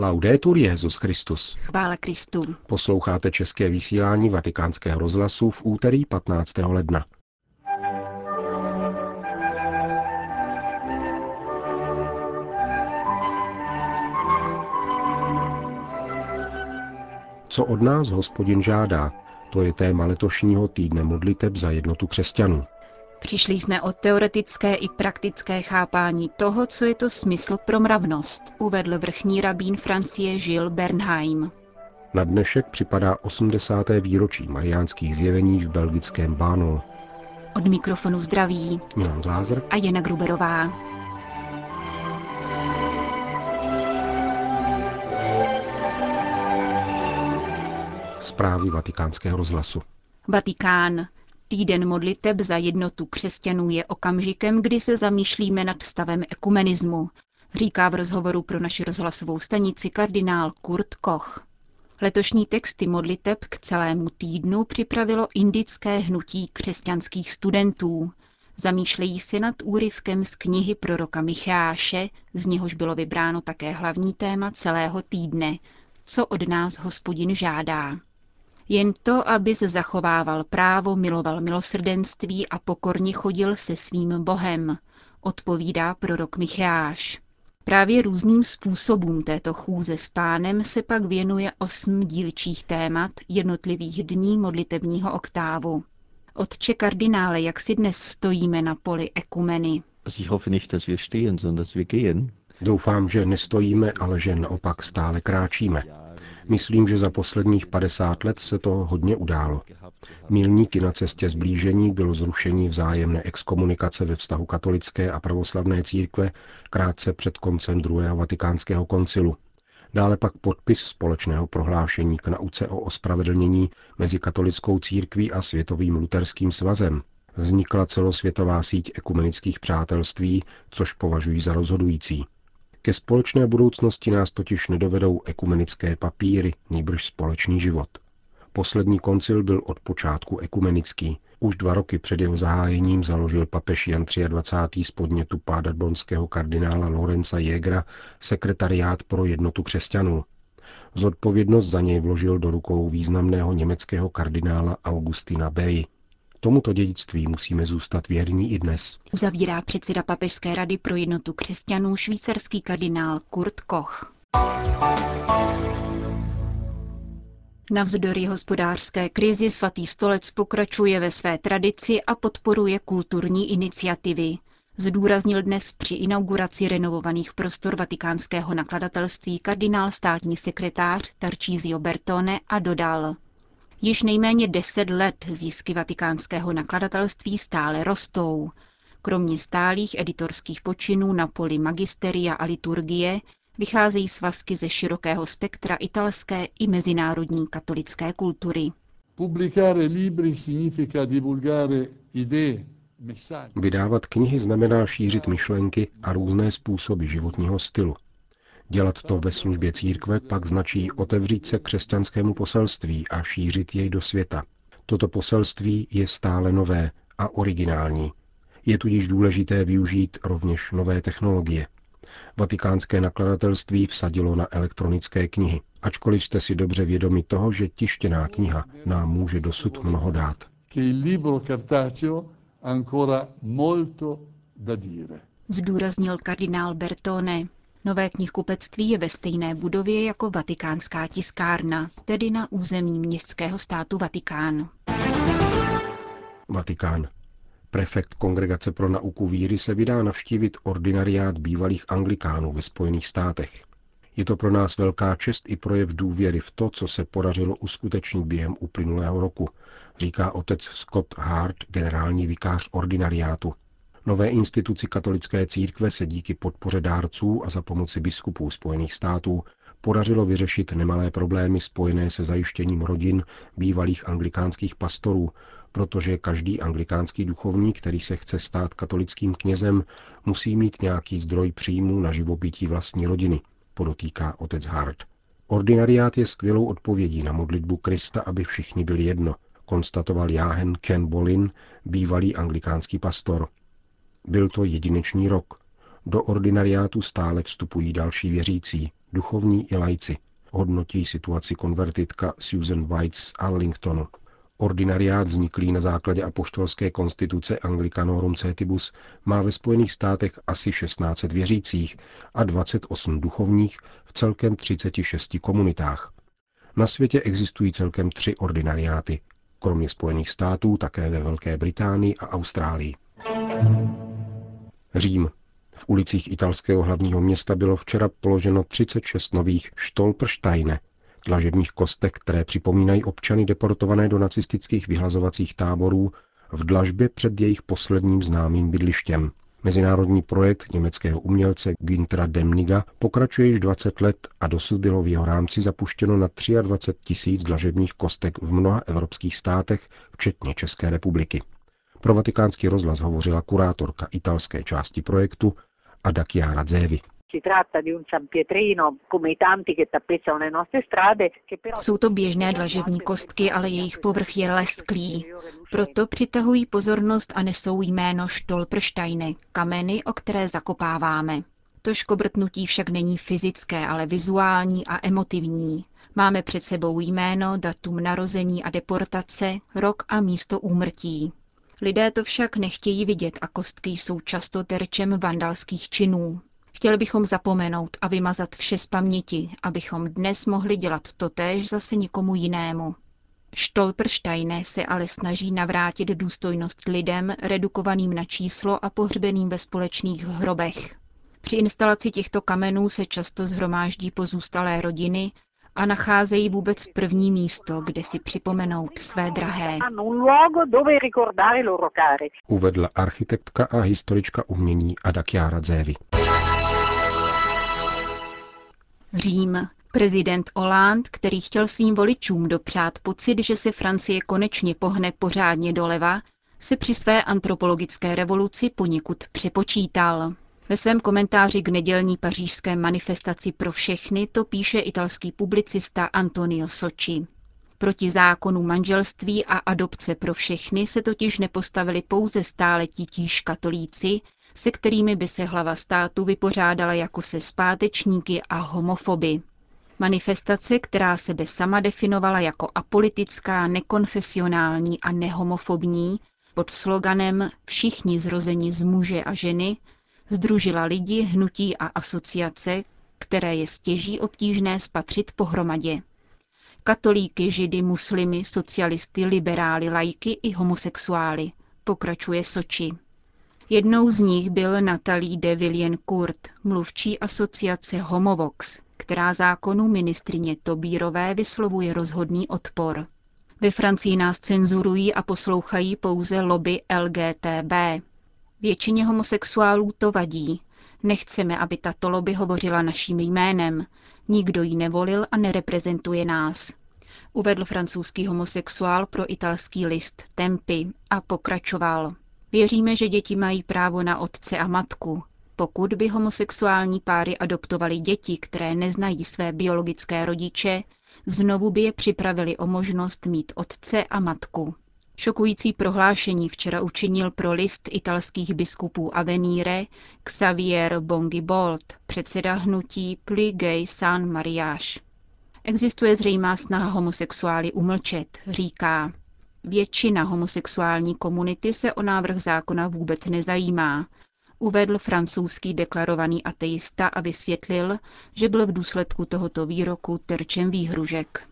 Laudetur Jezus Christus. Chvála Kristu. Posloucháte české vysílání Vatikánského rozhlasu v úterý 15. ledna. Co od nás hospodin žádá, to je téma letošního týdne modliteb za jednotu křesťanů. Přišli jsme o teoretické i praktické chápání toho, co je to smysl pro mravnost, uvedl vrchní rabín Francie Gilles Bernheim. Na dnešek připadá 80. výročí mariánských zjevení v belgickém Bánu. Od mikrofonu zdraví Milan Glázer a Jana Gruberová. Zprávy vatikánského rozhlasu. Vatikán. Týden modliteb za jednotu křesťanů je okamžikem, kdy se zamýšlíme nad stavem ekumenismu, říká v rozhovoru pro naši rozhlasovou stanici kardinál Kurt Koch. Letošní texty modliteb k celému týdnu připravilo indické hnutí křesťanských studentů. Zamýšlejí se nad úryvkem z knihy proroka Micháše, z něhož bylo vybráno také hlavní téma celého týdne, co od nás hospodin žádá. Jen to, aby se zachovával právo, miloval milosrdenství a pokorně chodil se svým Bohem, odpovídá prorok Micháš. Právě různým způsobům této chůze s pánem se pak věnuje osm dílčích témat jednotlivých dní modlitebního oktávu. Otče kardinále, jak si dnes stojíme na poli ekumeny? Doufám, že nestojíme, ale že naopak stále kráčíme. Myslím, že za posledních 50 let se to hodně událo. Milníky na cestě zblížení bylo zrušení vzájemné exkomunikace ve vztahu katolické a pravoslavné církve krátce před koncem druhého vatikánského koncilu. Dále pak podpis společného prohlášení k nauce o ospravedlnění mezi katolickou církví a Světovým luterským svazem. Vznikla celosvětová síť ekumenických přátelství, což považují za rozhodující. Ke společné budoucnosti nás totiž nedovedou ekumenické papíry, nýbrž společný život. Poslední koncil byl od počátku ekumenický. Už dva roky před jeho zahájením založil papež Jan 23. z podnětu pádadbonského kardinála Lorenza Jägera sekretariát pro jednotu křesťanů. Zodpovědnost za něj vložil do rukou významného německého kardinála Augustina Bey. Tomuto dědictví musíme zůstat věrní i dnes. Uzavírá předseda Papežské rady pro jednotu křesťanů švýcarský kardinál Kurt Koch. Navzdory hospodářské krizi svatý stolec pokračuje ve své tradici a podporuje kulturní iniciativy. Zdůraznil dnes při inauguraci renovovaných prostor vatikánského nakladatelství kardinál státní sekretář Tarcísio Bertone a dodal – Již nejméně deset let zisky vatikánského nakladatelství stále rostou. Kromě stálých editorských počinů na poli magisteria a liturgie vycházejí svazky ze širokého spektra italské i mezinárodní katolické kultury. Vydávat knihy znamená šířit myšlenky a různé způsoby životního stylu. Dělat to ve službě církve pak značí otevřít se křesťanskému poselství a šířit jej do světa. Toto poselství je stále nové a originální. Je tudíž důležité využít rovněž nové technologie. Vatikánské nakladatelství vsadilo na elektronické knihy, ačkoliv jste si dobře vědomi toho, že tištěná kniha nám může dosud mnoho dát. Zdůraznil kardinál Bertone. Nové knihkupectví je ve stejné budově jako Vatikánská tiskárna, tedy na území městského státu Vatikán. Vatikán. Prefekt Kongregace pro nauku víry se vydá navštívit ordinariát bývalých anglikánů ve Spojených státech. Je to pro nás velká čest i projev důvěry v to, co se podařilo uskutečnit během uplynulého roku, říká otec Scott Hart, generální vikář ordinariátu. Nové instituci katolické církve se díky podpoře dárců a za pomoci biskupů Spojených států podařilo vyřešit nemalé problémy spojené se zajištěním rodin bývalých anglikánských pastorů, protože každý anglikánský duchovník, který se chce stát katolickým knězem, musí mít nějaký zdroj příjmu na živobytí vlastní rodiny, podotýká otec Hart. Ordinariát je skvělou odpovědí na modlitbu Krista, aby všichni byli jedno, konstatoval Jáhen Ken Bolin, bývalý anglikánský pastor. Byl to jedinečný rok. Do ordinariátu stále vstupují další věřící, duchovní i lajci, hodnotí situaci konvertitka Susan White z Arlingtonu. Ordinariát vzniklý na základě apoštolské konstituce Anglicanorum Cetibus má ve Spojených státech asi 16 věřících a 28 duchovních v celkem 36 komunitách. Na světě existují celkem tři ordinariáty, kromě Spojených států také ve Velké Británii a Austrálii. Řím. V ulicích italského hlavního města bylo včera položeno 36 nových Stolpersteine, dlažebních kostek, které připomínají občany deportované do nacistických vyhlazovacích táborů v dlažbě před jejich posledním známým bydlištěm. Mezinárodní projekt německého umělce Güntra Demniga pokračuje již 20 let a dosud bylo v jeho rámci zapuštěno na 23 tisíc dlažebních kostek v mnoha evropských státech, včetně České republiky. Pro vatikánský rozhlas hovořila kurátorka italské části projektu Ada Chiara Zevi. Jsou to běžné dlažební kostky, ale jejich povrch je lesklý. Proto přitahují pozornost a nesou jméno Stolpersteine, kameny, o které zakopáváme. To škobrtnutí však není fyzické, ale vizuální a emotivní. Máme před sebou jméno, datum narození a deportace, rok a místo úmrtí. Lidé to však nechtějí vidět a kostky jsou často terčem vandalských činů. Chtěli bychom zapomenout a vymazat vše z paměti, abychom dnes mohli dělat totéž zase nikomu jinému. Stolpersteine se ale snaží navrátit důstojnost lidem, redukovaným na číslo a pohřbeným ve společných hrobech. Při instalaci těchto kamenů se často zhromáždí pozůstalé rodiny a nacházejí vůbec první místo, kde si připomenout své drahé. Uvedla architektka a historička umění Ada Chiara Zevi. Řím. Prezident Hollande, který chtěl svým voličům dopřát pocit, že se Francie konečně pohne pořádně doleva, se při své antropologické revoluci poněkud přepočítal. Ve svém komentáři k nedělní pařížské manifestaci pro všechny to píše italský publicista Antonio Sochi. Proti zákonu manželství a adopce pro všechny se totiž nepostavili pouze stále titíž katolíci, se kterými by se hlava státu vypořádala jako se zpátečníky a homofoby. Manifestace, která sebe sama definovala jako apolitická, nekonfesionální a nehomofobní, pod sloganem Všichni zrození z muže a ženy, združila lidi, hnutí a asociace, které je stěží obtížné spatřit pohromadě. Katolíky, židy, muslimy, socialisty, liberály, lajky i homosexuály, pokračuje Soči. Jednou z nich byl Natalie de Villencourt, mluvčí asociace Homovox, která zákonu ministrině Tobírové vyslovuje rozhodný odpor. Ve Francii nás cenzurují a poslouchají pouze lobby LGTB. Většině homosexuálů to vadí. Nechceme, aby tato lobby hovořila naším jménem. Nikdo ji nevolil a nereprezentuje nás. Uvedl francouzský homosexuál pro italský list Tempy a pokračoval. Věříme, že děti mají právo na otce a matku. Pokud by homosexuální páry adoptovali děti, které neznají své biologické rodiče, znovu by je připravili o možnost mít otce a matku. Šokující prohlášení včera učinil pro list italských biskupů Avenire Xavier Bongibold, předseda hnutí Pli Gay San Mariage. Existuje zřejmá snaha homosexuály umlčet, říká. Většina homosexuální komunity se o návrh zákona vůbec nezajímá, uvedl francouzský deklarovaný ateista a vysvětlil, že byl v důsledku tohoto výroku terčem výhružek.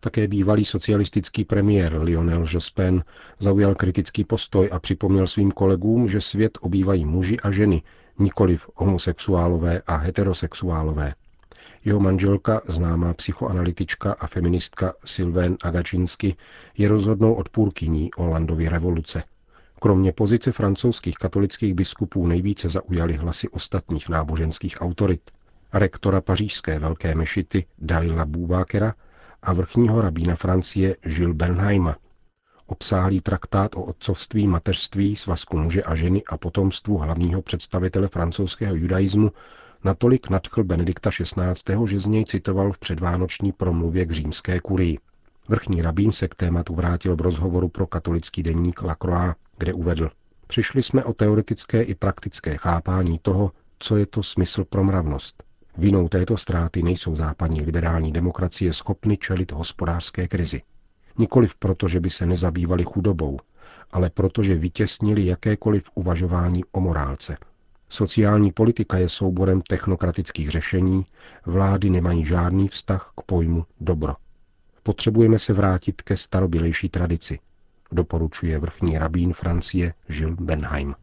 Také bývalý socialistický premiér Lionel Jospin zaujal kritický postoj a připomněl svým kolegům, že svět obývají muži a ženy, nikoliv homosexuálové a heterosexuálové. Jeho manželka, známá psychoanalytička a feministka Sylvain Agačinsky, je rozhodnou odpůrkyní Landovy revoluce. Kromě pozice francouzských katolických biskupů nejvíce zaujaly hlasy ostatních náboženských autorit. Rektora pařížské velké mešity Dalila Bubakera a vrchního rabína Francie Jules Bernheima. Obsáhlý traktát o otcovství, mateřství, svazku muže a ženy a potomstvu hlavního představitele francouzského judaismu natolik nadchl Benedikta XVI., že z něj citoval v předvánoční promluvě k římské kurii. Vrchní rabín se k tématu vrátil v rozhovoru pro katolický denník La Croix, kde uvedl Přišli jsme o teoretické i praktické chápání toho, co je to smysl pro mravnost. Vinou této ztráty nejsou západní liberální demokracie schopny čelit hospodářské krizi. Nikoliv proto, že by se nezabývali chudobou, ale proto, že vytěsnili jakékoliv uvažování o morálce. Sociální politika je souborem technokratických řešení, vlády nemají žádný vztah k pojmu dobro. Potřebujeme se vrátit ke starobělejší tradici, doporučuje vrchní rabín Francie Gilles Benheim.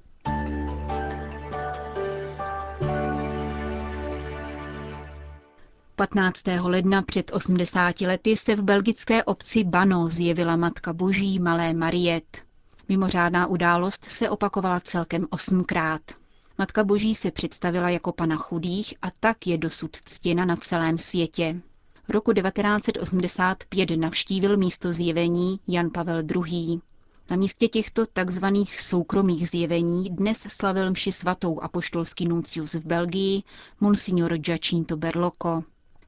15. ledna před 80 lety se v belgické obci Bano zjevila Matka Boží Malé Mariet. Mimořádná událost se opakovala celkem osmkrát. Matka Boží se představila jako pana chudých a tak je dosud ctěna na celém světě. Roku 1985 navštívil místo zjevení Jan Pavel II. Na místě těchto takzvaných soukromých zjevení dnes slavil mši svatou apoštolský nuncius v Belgii, monsignor Giacinto Berlocco.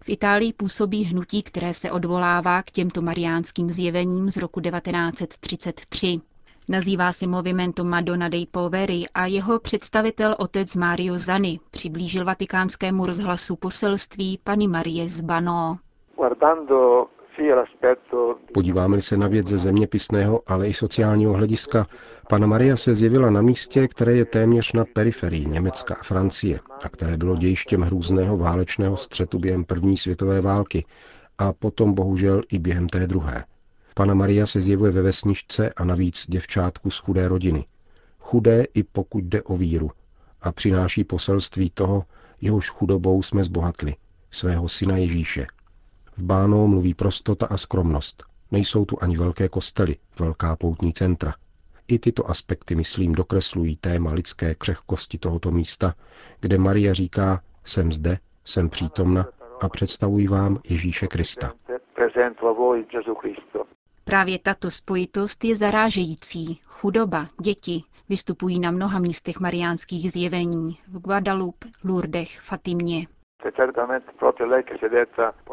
V Itálii působí hnutí, které se odvolává k těmto mariánským zjevením z roku 1933. Nazývá se Movimento Madonna dei Poveri a jeho představitel otec Mario Zani přiblížil vatikánskému rozhlasu poselství Pany Marie z Bano. Podíváme se na věc ze zeměpisného, ale i sociálního hlediska, Pana Maria se zjevila na místě, které je téměř na periferii Německa a Francie a které bylo dějištěm hrůzného válečného střetu během první světové války a potom bohužel i během té druhé. Pana Maria se zjevuje ve vesničce a navíc děvčátku z chudé rodiny. Chudé i pokud jde o víru a přináší poselství toho, jehož chudobou jsme zbohatli, svého syna Ježíše. V Báno mluví prostota a skromnost. Nejsou tu ani velké kostely, velká poutní centra – i tyto aspekty, myslím, dokreslují téma lidské křehkosti tohoto místa, kde Maria říká, jsem zde, jsem přítomna a představuji vám Ježíše Krista. Právě tato spojitost je zarážející. Chudoba, děti vystupují na mnoha místech mariánských zjevení v Guadalupe, Lourdech, Fatimě.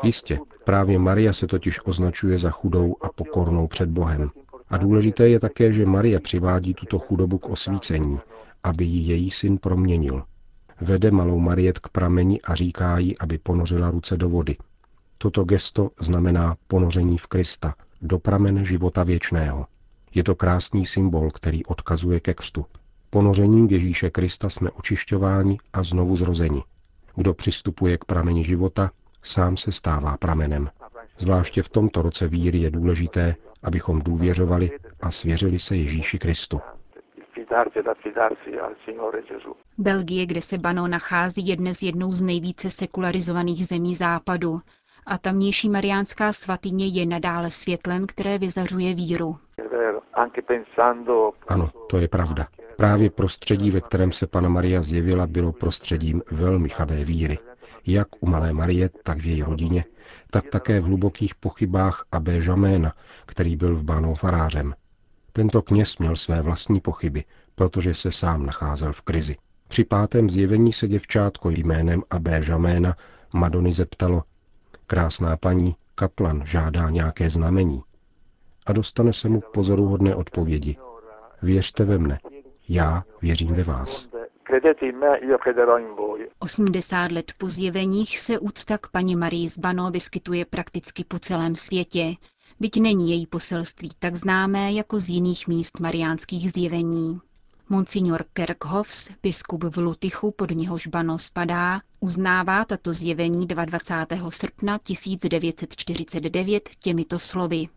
Jistě, právě Maria se totiž označuje za chudou a pokornou před Bohem. A důležité je také, že Maria přivádí tuto chudobu k osvícení, aby ji její syn proměnil. Vede malou Mariet k prameni a říká jí, aby ponořila ruce do vody. Toto gesto znamená ponoření v Krista, do pramene života věčného. Je to krásný symbol, který odkazuje ke křtu. Ponořením Ježíše Krista jsme očišťováni a znovu zrozeni. Kdo přistupuje k prameni života, sám se stává pramenem. Zvláště v tomto roce víry je důležité, abychom důvěřovali a svěřili se Ježíši Kristu. Belgie, kde se Bano nachází, je dnes jednou z nejvíce sekularizovaných zemí západu a tamnější mariánská svatyně je nadále světlem, které vyzařuje víru. Ano, to je pravda. Právě prostředí, ve kterém se Pana Maria zjevila, bylo prostředím velmi chabé víry. Jak u malé Marie, tak v její rodině, tak také v hlubokých pochybách a Žaména, který byl v Bánou farářem. Tento kněz měl své vlastní pochyby, protože se sám nacházel v krizi. Při pátém zjevení se děvčátko jménem Abé Žaména Madony zeptalo, krásná paní, kaplan žádá nějaké znamení. A dostane se mu pozoruhodné odpovědi. Věřte ve mne, já věřím ve vás. 80 let po zjeveních se úcta k paní Marii z Bano vyskytuje prakticky po celém světě, byť není její poselství tak známé jako z jiných míst mariánských zjevení. Monsignor Kerkhoffs, biskup v Lutychu, pod něhož Bano spadá, uznává tato zjevení 22. srpna 1949 těmito slovy.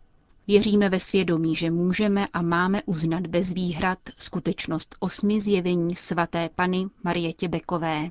Věříme ve svědomí, že můžeme a máme uznat bez výhrad skutečnost osmi zjevení svaté Pany Marietě Bekové.